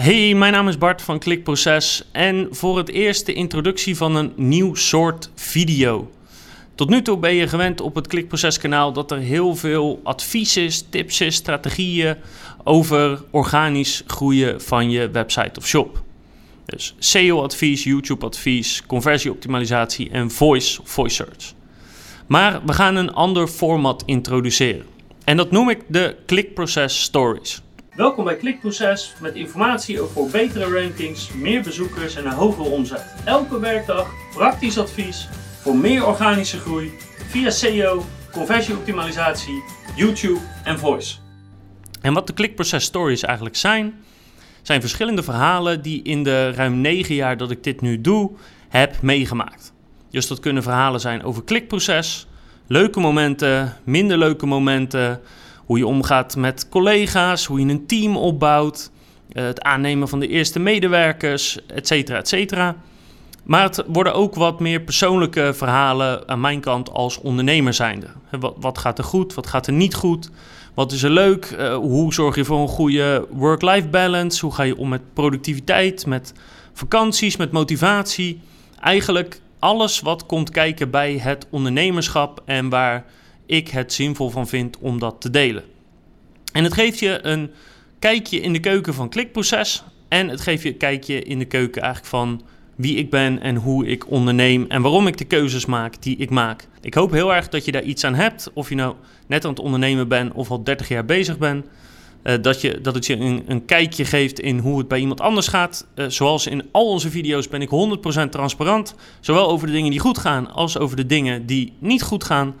Hey, mijn naam is Bart van Klikproces en voor het eerst de introductie van een nieuw soort video. Tot nu toe ben je gewend op het Klikproces kanaal dat er heel veel advies is, tips is, strategieën over organisch groeien van je website of shop. Dus SEO-advies, YouTube-advies, conversieoptimalisatie en voice of voice search. Maar we gaan een ander format introduceren. En dat noem ik de Klikproces Stories. Welkom bij Klikproces met informatie over betere rankings, meer bezoekers en een hogere omzet. Elke werkdag praktisch advies voor meer organische groei via SEO, conversieoptimalisatie, YouTube en voice. En wat de Klikproces Stories eigenlijk zijn, zijn verschillende verhalen die in de ruim 9 jaar dat ik dit nu doe, heb meegemaakt. Dus dat kunnen verhalen zijn over klikproces, leuke momenten, minder leuke momenten, hoe je omgaat met collega's, hoe je een team opbouwt, eh, het aannemen van de eerste medewerkers, et cetera, et cetera. Maar het worden ook wat meer persoonlijke verhalen aan mijn kant als ondernemer zijnde. Wat, gaat er goed, wat gaat er niet goed? Wat is er leuk? Uh, hoe zorg je voor een goede work-life balance? Hoe ga je om met productiviteit, met vakanties, met motivatie? Eigenlijk alles wat komt kijken bij het ondernemerschap en waar ik het zinvol van vind om dat te delen. En het geeft je een kijkje in de keuken van klikproces en het geeft je een kijkje in de keuken eigenlijk van wie ik ben en hoe ik onderneem en waarom ik de keuzes maak die ik maak. Ik hoop heel erg dat je daar iets aan hebt, of je nou net aan het ondernemen bent of al 30 jaar bezig bent. Uh, dat, je, dat het je een, kijkje geeft in hoe het bij iemand anders gaat. Uh, zoals in al onze video's ben ik 100% transparant. Zowel over de dingen die goed gaan als over de dingen die niet goed gaan.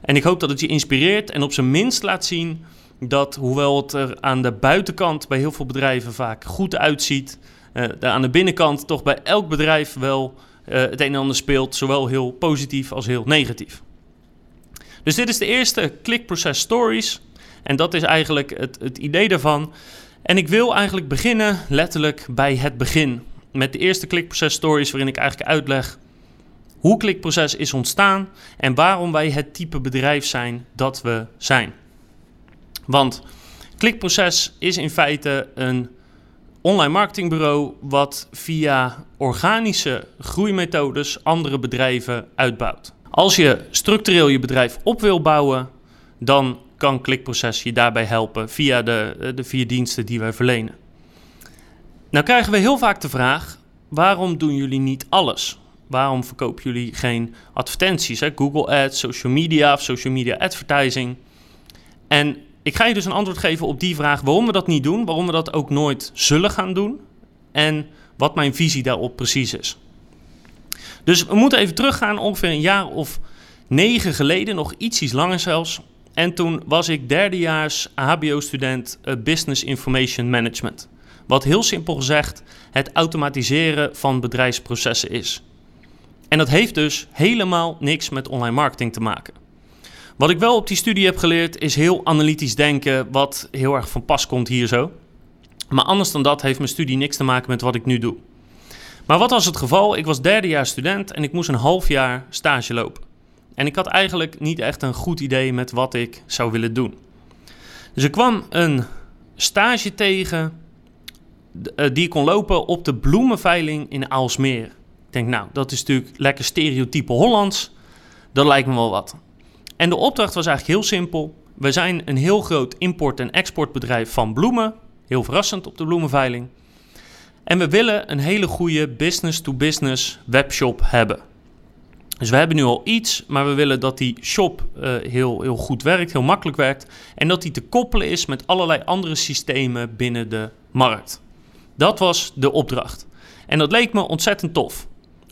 En ik hoop dat het je inspireert en op zijn minst laat zien dat hoewel het er aan de buitenkant bij heel veel bedrijven vaak goed uitziet, uh, aan de binnenkant toch bij elk bedrijf wel uh, het een en ander speelt, zowel heel positief als heel negatief. Dus dit is de eerste klikproces stories en dat is eigenlijk het, het idee daarvan. En ik wil eigenlijk beginnen letterlijk bij het begin. Met de eerste klikproces stories waarin ik eigenlijk uitleg hoe klikproces is ontstaan en waarom wij het type bedrijf zijn dat we zijn. Want klikproces is in feite een online marketingbureau wat via organische groeimethodes andere bedrijven uitbouwt. Als je structureel je bedrijf op wil bouwen, dan kan klikproces je daarbij helpen via de, de vier diensten die wij verlenen. Nou krijgen we heel vaak de vraag: waarom doen jullie niet alles? Waarom verkopen jullie geen advertenties? Hè? Google Ads, social media of social media advertising. En ik ga je dus een antwoord geven op die vraag waarom we dat niet doen, waarom we dat ook nooit zullen gaan doen en wat mijn visie daarop precies is. Dus we moeten even teruggaan, ongeveer een jaar of negen geleden, nog iets langer zelfs. En toen was ik derdejaars HBO-student uh, Business Information Management. Wat heel simpel gezegd het automatiseren van bedrijfsprocessen is. En dat heeft dus helemaal niks met online marketing te maken. Wat ik wel op die studie heb geleerd is heel analytisch denken, wat heel erg van pas komt hier zo. Maar anders dan dat heeft mijn studie niks te maken met wat ik nu doe. Maar wat was het geval? Ik was derdejaars student en ik moest een half jaar stage lopen. En ik had eigenlijk niet echt een goed idee met wat ik zou willen doen. Dus ik kwam een stage tegen eh, die ik kon lopen op de bloemenveiling in Aalsmeer. Ik denk, nou, dat is natuurlijk lekker stereotype Hollands. Dat lijkt me wel wat. En de opdracht was eigenlijk heel simpel. We zijn een heel groot import- en exportbedrijf van bloemen. Heel verrassend op de bloemenveiling. En we willen een hele goede business-to-business webshop hebben. Dus we hebben nu al iets, maar we willen dat die shop uh, heel, heel goed werkt, heel makkelijk werkt. En dat die te koppelen is met allerlei andere systemen binnen de markt. Dat was de opdracht. En dat leek me ontzettend tof.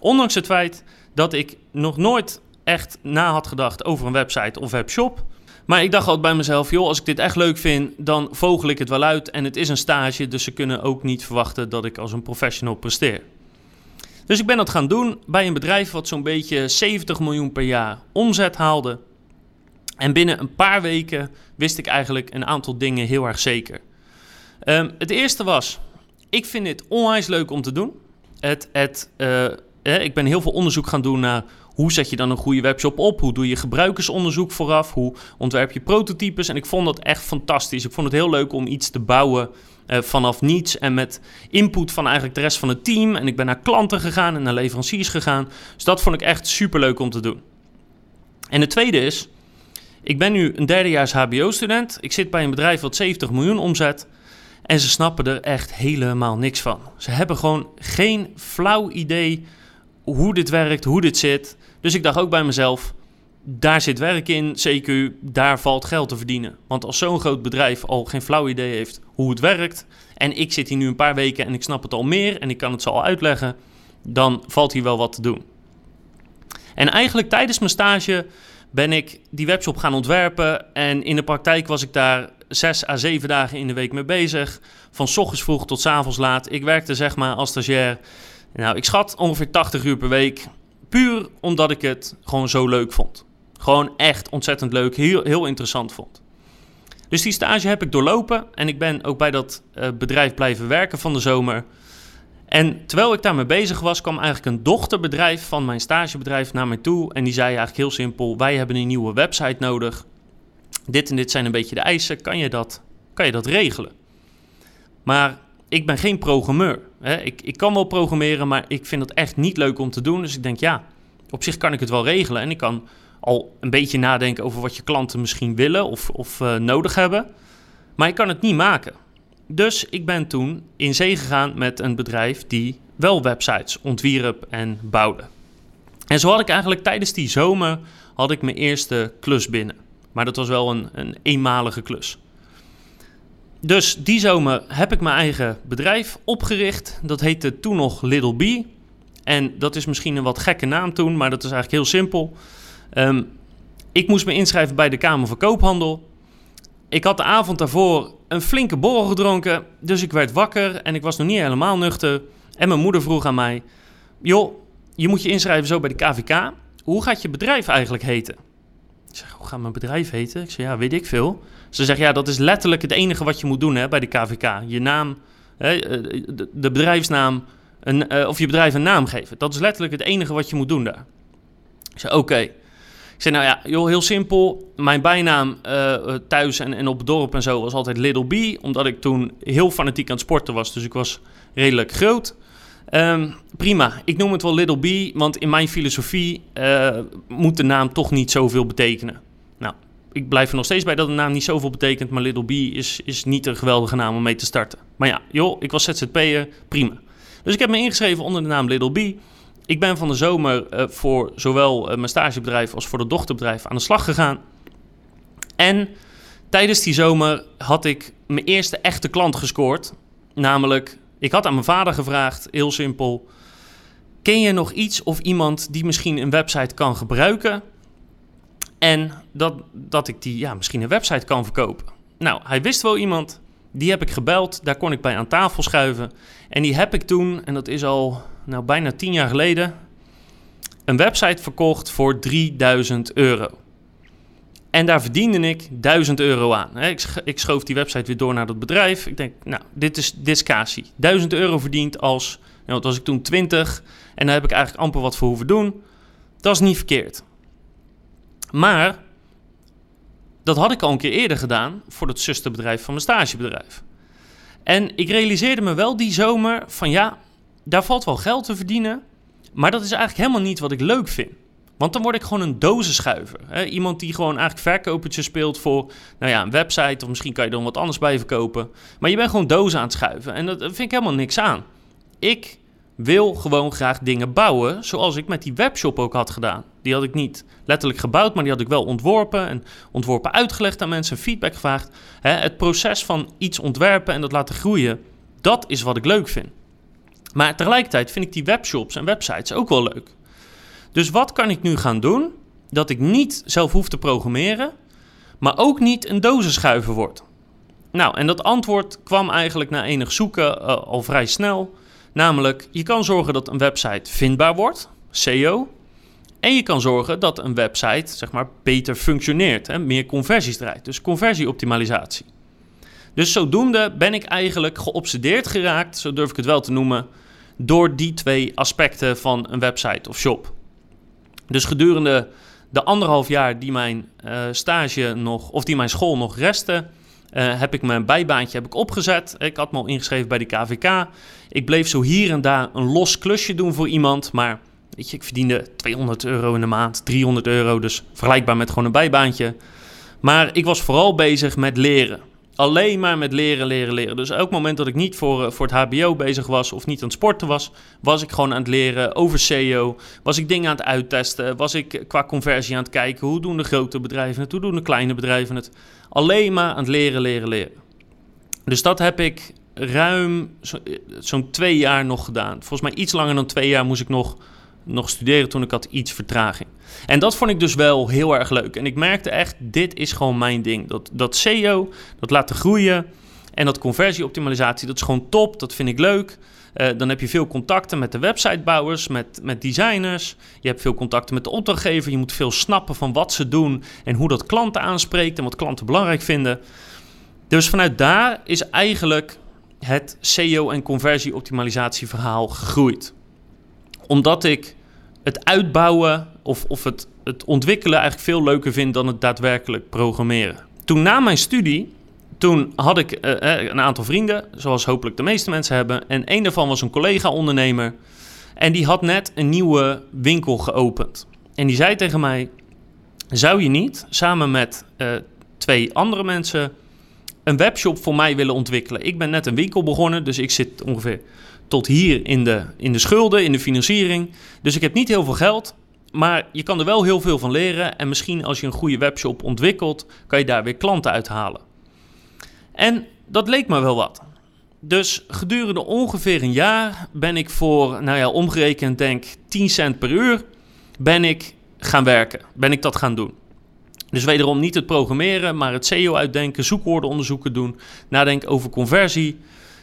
Ondanks het feit dat ik nog nooit echt na had gedacht over een website of webshop. Maar ik dacht altijd bij mezelf, joh, als ik dit echt leuk vind, dan vogel ik het wel uit. En het is een stage, dus ze kunnen ook niet verwachten dat ik als een professional presteer. Dus ik ben dat gaan doen bij een bedrijf wat zo'n beetje 70 miljoen per jaar omzet haalde. En binnen een paar weken wist ik eigenlijk een aantal dingen heel erg zeker. Um, het eerste was, ik vind dit onwijs leuk om te doen. Het, het, uh, ik ben heel veel onderzoek gaan doen naar hoe zet je dan een goede webshop op? Hoe doe je gebruikersonderzoek vooraf? Hoe ontwerp je prototypes? En ik vond dat echt fantastisch. Ik vond het heel leuk om iets te bouwen uh, vanaf niets en met input van eigenlijk de rest van het team. En ik ben naar klanten gegaan en naar leveranciers gegaan. Dus dat vond ik echt super leuk om te doen. En het tweede is, ik ben nu een derdejaars HBO-student. Ik zit bij een bedrijf wat 70 miljoen omzet. En ze snappen er echt helemaal niks van. Ze hebben gewoon geen flauw idee hoe dit werkt, hoe dit zit. Dus ik dacht ook bij mezelf, daar zit werk in, CQ, daar valt geld te verdienen. Want als zo'n groot bedrijf al geen flauw idee heeft hoe het werkt, en ik zit hier nu een paar weken en ik snap het al meer en ik kan het zo al uitleggen, dan valt hier wel wat te doen. En eigenlijk tijdens mijn stage ben ik die webshop gaan ontwerpen en in de praktijk was ik daar zes à zeven dagen in de week mee bezig. Van ochtends vroeg tot avonds laat. Ik werkte zeg maar als stagiair. Nou, ik schat ongeveer 80 uur per week. Puur omdat ik het gewoon zo leuk vond. Gewoon echt ontzettend leuk, heel, heel interessant vond. Dus die stage heb ik doorlopen en ik ben ook bij dat uh, bedrijf blijven werken van de zomer. En terwijl ik daarmee bezig was, kwam eigenlijk een dochterbedrijf van mijn stagebedrijf naar mij toe. En die zei eigenlijk heel simpel: Wij hebben een nieuwe website nodig. Dit en dit zijn een beetje de eisen. Kan je dat, kan je dat regelen? Maar ik ben geen programmeur. Hè? Ik, ik kan wel programmeren, maar ik vind het echt niet leuk om te doen. Dus ik denk, ja, op zich kan ik het wel regelen. En ik kan al een beetje nadenken over wat je klanten misschien willen of, of uh, nodig hebben. Maar ik kan het niet maken. Dus ik ben toen in zee gegaan met een bedrijf die wel websites ontwierp en bouwde. En zo had ik eigenlijk tijdens die zomer had ik mijn eerste klus binnen. Maar dat was wel een eenmalige klus. Dus die zomer heb ik mijn eigen bedrijf opgericht. Dat heette toen nog Little B. En dat is misschien een wat gekke naam toen, maar dat is eigenlijk heel simpel. Um, ik moest me inschrijven bij de Kamer van Koophandel. Ik had de avond daarvoor een flinke borrel gedronken, dus ik werd wakker en ik was nog niet helemaal nuchter. En mijn moeder vroeg aan mij: Joh, je moet je inschrijven zo bij de KVK. Hoe gaat je bedrijf eigenlijk heten? Ik zeg: Hoe gaat mijn bedrijf heten? Ik zeg: Ja, weet ik veel. Ze zegt: Ja, dat is letterlijk het enige wat je moet doen hè, bij de KVK. Je naam, hè, eh, de bedrijfsnaam, een, uh, of je bedrijf een naam geven. Dat is letterlijk het enige wat je moet doen daar. Ik zei: Oké. Ik zei, nou ja, joh, heel simpel. Mijn bijnaam uh, thuis en, en op het dorp en zo was altijd Little B. Omdat ik toen heel fanatiek aan het sporten was. Dus ik was redelijk groot. Um, prima, ik noem het wel Little B. Want in mijn filosofie moet de naam toch niet zoveel betekenen. Ik blijf er nog steeds bij dat de naam niet zoveel betekent. Maar Little B is, is niet een geweldige naam om mee te starten. Maar ja, joh, ik was ZZP'er, prima. Dus ik heb me ingeschreven onder de naam Little B ik ben van de zomer uh, voor zowel uh, mijn stagebedrijf als voor het dochterbedrijf aan de slag gegaan. En tijdens die zomer had ik mijn eerste echte klant gescoord. Namelijk, ik had aan mijn vader gevraagd, heel simpel. Ken je nog iets of iemand die misschien een website kan gebruiken? En dat, dat ik die ja, misschien een website kan verkopen. Nou, hij wist wel iemand. Die heb ik gebeld. Daar kon ik bij aan tafel schuiven. En die heb ik toen, en dat is al nou bijna tien jaar geleden, een website verkocht voor 3000 euro. En daar verdiende ik 1000 euro aan. Ik, schoof die website weer door naar dat bedrijf. Ik denk, nou, dit is discatie. 1000 euro verdiend als, nou, was ik toen 20. En daar heb ik eigenlijk amper wat voor hoeven doen. Dat is niet verkeerd. Maar dat had ik al een keer eerder gedaan voor het zusterbedrijf van mijn stagebedrijf. En ik realiseerde me wel die zomer van ja, daar valt wel geld te verdienen. Maar dat is eigenlijk helemaal niet wat ik leuk vind. Want dan word ik gewoon een dozenschuiver. Hè? Iemand die gewoon eigenlijk verkopertje speelt voor nou ja, een website. Of misschien kan je er wat anders bij verkopen. Maar je bent gewoon dozen aan het schuiven. En dat vind ik helemaal niks aan. Ik wil gewoon graag dingen bouwen zoals ik met die webshop ook had gedaan. Die had ik niet letterlijk gebouwd, maar die had ik wel ontworpen en ontworpen uitgelegd aan mensen, feedback gevraagd. het proces van iets ontwerpen en dat laten groeien, dat is wat ik leuk vind. Maar tegelijkertijd vind ik die webshops en websites ook wel leuk. Dus wat kan ik nu gaan doen dat ik niet zelf hoef te programmeren, maar ook niet een dozenschuiver word? Nou, en dat antwoord kwam eigenlijk na enig zoeken uh, al vrij snel. Namelijk, je kan zorgen dat een website vindbaar wordt, SEO. En je kan zorgen dat een website zeg maar, beter functioneert, hè, meer conversies draait. Dus conversieoptimalisatie. Dus zodoende ben ik eigenlijk geobsedeerd geraakt, zo durf ik het wel te noemen, door die twee aspecten van een website of shop. Dus gedurende de anderhalf jaar die mijn uh, stage nog, of die mijn school nog restte, uh, heb ik mijn bijbaantje heb ik opgezet. Ik had me al ingeschreven bij de KVK. Ik bleef zo hier en daar een los klusje doen voor iemand. Maar weet je, ik verdiende 200 euro in de maand, 300 euro. Dus vergelijkbaar met gewoon een bijbaantje. Maar ik was vooral bezig met leren. Alleen maar met leren, leren, leren. Dus elk moment dat ik niet voor, eh, voor het HBO bezig was of niet aan het sporten was, was ik gewoon aan het leren over SEO. Was ik dingen aan het uittesten. Was ik qua conversie aan het kijken. Hoe doen de grote bedrijven het? Hoe doen de kleine bedrijven het? Alleen maar aan het leren, leren, leren. Dus dat heb ik ruim eh, zo'n twee jaar nog gedaan. Volgens mij iets langer dan twee jaar moest ik nog, nog studeren toen ik had iets vertraging. En dat vond ik dus wel heel erg leuk. En ik merkte echt, dit is gewoon mijn ding. Dat, dat SEO, dat laten groeien en dat conversieoptimalisatie, dat is gewoon top. Dat vind ik leuk. Uh, dan heb je veel contacten met de websitebouwers, met, met designers. Je hebt veel contacten met de opdrachtgever. Je moet veel snappen van wat ze doen en hoe dat klanten aanspreekt en wat klanten belangrijk vinden. Dus vanuit daar is eigenlijk het SEO en conversieoptimalisatie verhaal gegroeid. Omdat ik het uitbouwen of, of het, het ontwikkelen eigenlijk veel leuker vind dan het daadwerkelijk programmeren. Toen na mijn studie, toen had ik uh, een aantal vrienden, zoals hopelijk de meeste mensen hebben. En een daarvan was een collega-ondernemer. En die had net een nieuwe winkel geopend. En die zei tegen mij: Zou je niet samen met uh, twee andere mensen een webshop voor mij willen ontwikkelen? Ik ben net een winkel begonnen, dus ik zit ongeveer tot hier in de, in de schulden, in de financiering. Dus ik heb niet heel veel geld. Maar je kan er wel heel veel van leren. En misschien als je een goede webshop ontwikkelt, kan je daar weer klanten uithalen. En dat leek me wel wat. Dus gedurende ongeveer een jaar ben ik voor, nou ja, omgerekend denk 10 cent per uur, ben ik gaan werken. Ben ik dat gaan doen. Dus wederom niet het programmeren, maar het SEO uitdenken, zoekwoordenonderzoeken doen, nadenken over conversie.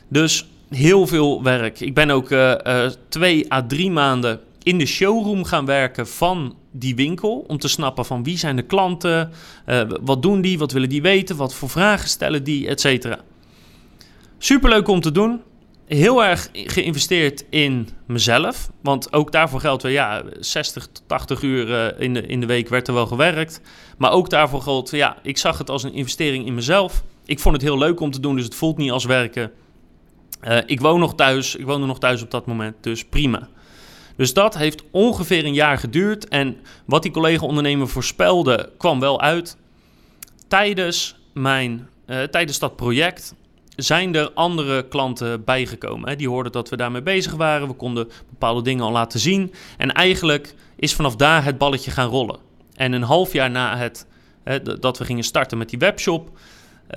Dus heel veel werk. Ik ben ook uh, uh, twee à drie maanden in de showroom gaan werken van die winkel. Om te snappen van wie zijn de klanten, uh, wat doen die, wat willen die weten, wat voor vragen stellen die, et cetera. Superleuk om te doen. Heel erg geïnvesteerd in mezelf. Want ook daarvoor geldt weer, ja, 60 tot 80 uur in, de, in de week werd er wel gewerkt. Maar ook daarvoor geldt, ja, ik zag het als een investering in mezelf. Ik vond het heel leuk om te doen, dus het voelt niet als werken. Uh, ik woon nog thuis, ik woonde nog thuis op dat moment, dus prima. Dus dat heeft ongeveer een jaar geduurd. En wat die collega-ondernemer voorspelde, kwam wel uit. Tijdens, mijn, uh, tijdens dat project zijn er andere klanten bijgekomen. Hè. Die hoorden dat we daarmee bezig waren. We konden bepaalde dingen al laten zien. En eigenlijk is vanaf daar het balletje gaan rollen. En een half jaar na het, hè, dat we gingen starten met die webshop,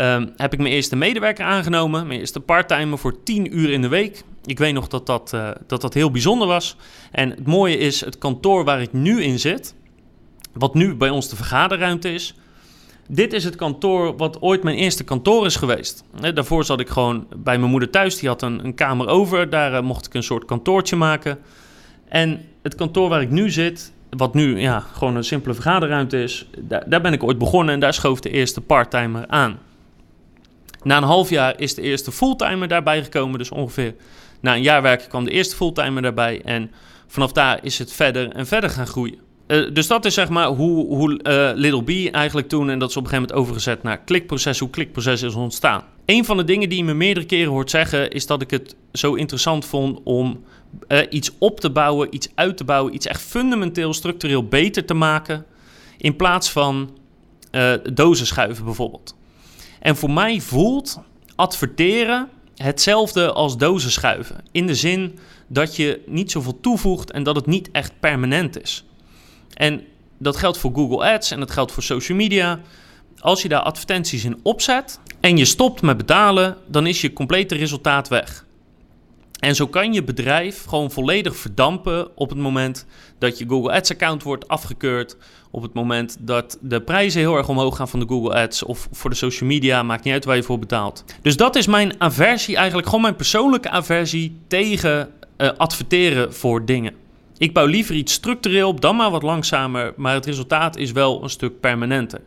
Um, heb ik mijn eerste medewerker aangenomen, mijn eerste parttimer voor 10 uur in de week. Ik weet nog dat dat, uh, dat dat heel bijzonder was. En het mooie is, het kantoor waar ik nu in zit, wat nu bij ons de vergaderruimte is, dit is het kantoor wat ooit mijn eerste kantoor is geweest. daarvoor zat ik gewoon bij mijn moeder thuis, die had een, een kamer over, daar uh, mocht ik een soort kantoortje maken. En het kantoor waar ik nu zit, wat nu ja, gewoon een simpele vergaderruimte is, daar, daar ben ik ooit begonnen en daar schoof de eerste parttimer aan. Na een half jaar is de eerste fulltimer daarbij gekomen. Dus ongeveer na een jaar werken kwam de eerste fulltimer daarbij. En vanaf daar is het verder en verder gaan groeien. Uh, dus dat is zeg maar hoe, hoe uh, Little B eigenlijk toen, en dat is op een gegeven moment overgezet naar klikproces, hoe klikproces is ontstaan. Een van de dingen die je me meerdere keren hoort zeggen, is dat ik het zo interessant vond om uh, iets op te bouwen, iets uit te bouwen, iets echt fundamenteel, structureel beter te maken, in plaats van dozen schuiven bijvoorbeeld. En voor mij voelt adverteren hetzelfde als dozen schuiven. In de zin dat je niet zoveel toevoegt en dat het niet echt permanent is. En dat geldt voor Google Ads en dat geldt voor social media. Als je daar advertenties in opzet en je stopt met betalen, dan is je complete resultaat weg. En zo kan je bedrijf gewoon volledig verdampen op het moment dat je Google Ads account wordt afgekeurd. Op het moment dat de prijzen heel erg omhoog gaan van de Google Ads of voor de social media, maakt niet uit waar je voor betaalt. Dus dat is mijn aversie, eigenlijk gewoon mijn persoonlijke aversie tegen uh, adverteren voor dingen. Ik bouw liever iets structureel op, dan maar wat langzamer, maar het resultaat is wel een stuk permanenter.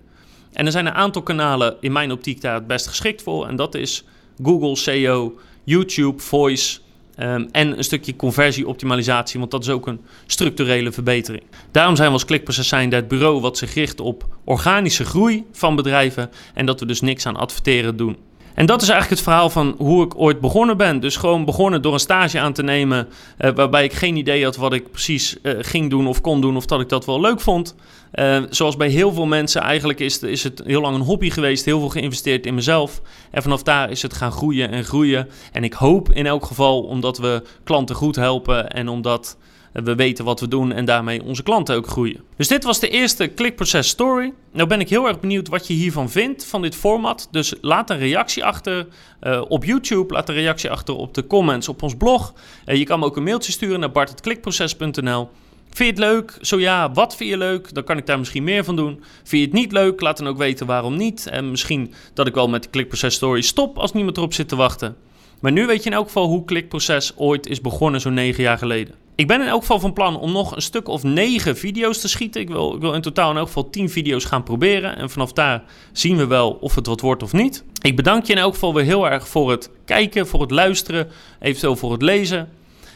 En er zijn een aantal kanalen in mijn optiek daar het best geschikt voor. En dat is Google, SEO, YouTube, Voice Ehm, en een stukje conversieoptimalisatie, want dat is ook een structurele verbetering. Daarom zijn we als Klikproces zijn het bureau wat zich richt op organische groei van bedrijven en dat we dus niks aan adverteren doen. En dat is eigenlijk het verhaal van hoe ik ooit begonnen ben. Dus gewoon begonnen door een stage aan te nemen. Uh, waarbij ik geen idee had wat ik precies uh, ging doen of kon doen. Of dat ik dat wel leuk vond. Uh, zoals bij heel veel mensen, eigenlijk is, is het heel lang een hobby geweest. Heel veel geïnvesteerd in mezelf. En vanaf daar is het gaan groeien en groeien. En ik hoop in elk geval, omdat we klanten goed helpen en omdat we weten wat we doen en daarmee onze klanten ook groeien. Dus dit was de eerste klikproces story. Nou ben ik heel erg benieuwd wat je hiervan vindt, van dit format. Dus laat een reactie achter uh, op YouTube. Laat een reactie achter op de comments op ons blog. Uh, je kan me ook een mailtje sturen naar bart.klikproces.nl. Vind je het leuk? Zo ja, wat vind je leuk? Dan kan ik daar misschien meer van doen. Vind je het niet leuk? Laat dan ook weten waarom niet. En misschien dat ik wel met de klikproces story stop als niemand erop zit te wachten. Maar nu weet je in elk geval hoe klikproces ooit is begonnen, zo'n negen jaar geleden. Ik ben in elk geval van plan om nog een stuk of negen video's te schieten. Ik wil, wil in totaal in elk geval tien video's gaan proberen. En vanaf daar zien we wel of het wat wordt of niet. Ik bedank je in elk geval weer heel erg voor het kijken, voor het luisteren, eventueel voor het lezen.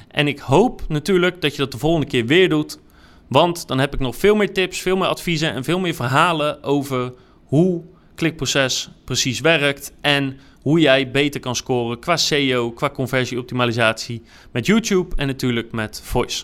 En ik hoop natuurlijk dat je dat de volgende keer weer doet. Want dan heb ik nog veel meer tips, veel meer adviezen en veel meer verhalen over hoe klikproces precies werkt. En hoe jij beter kan scoren qua SEO, qua conversieoptimalisatie met YouTube en natuurlijk met Voice.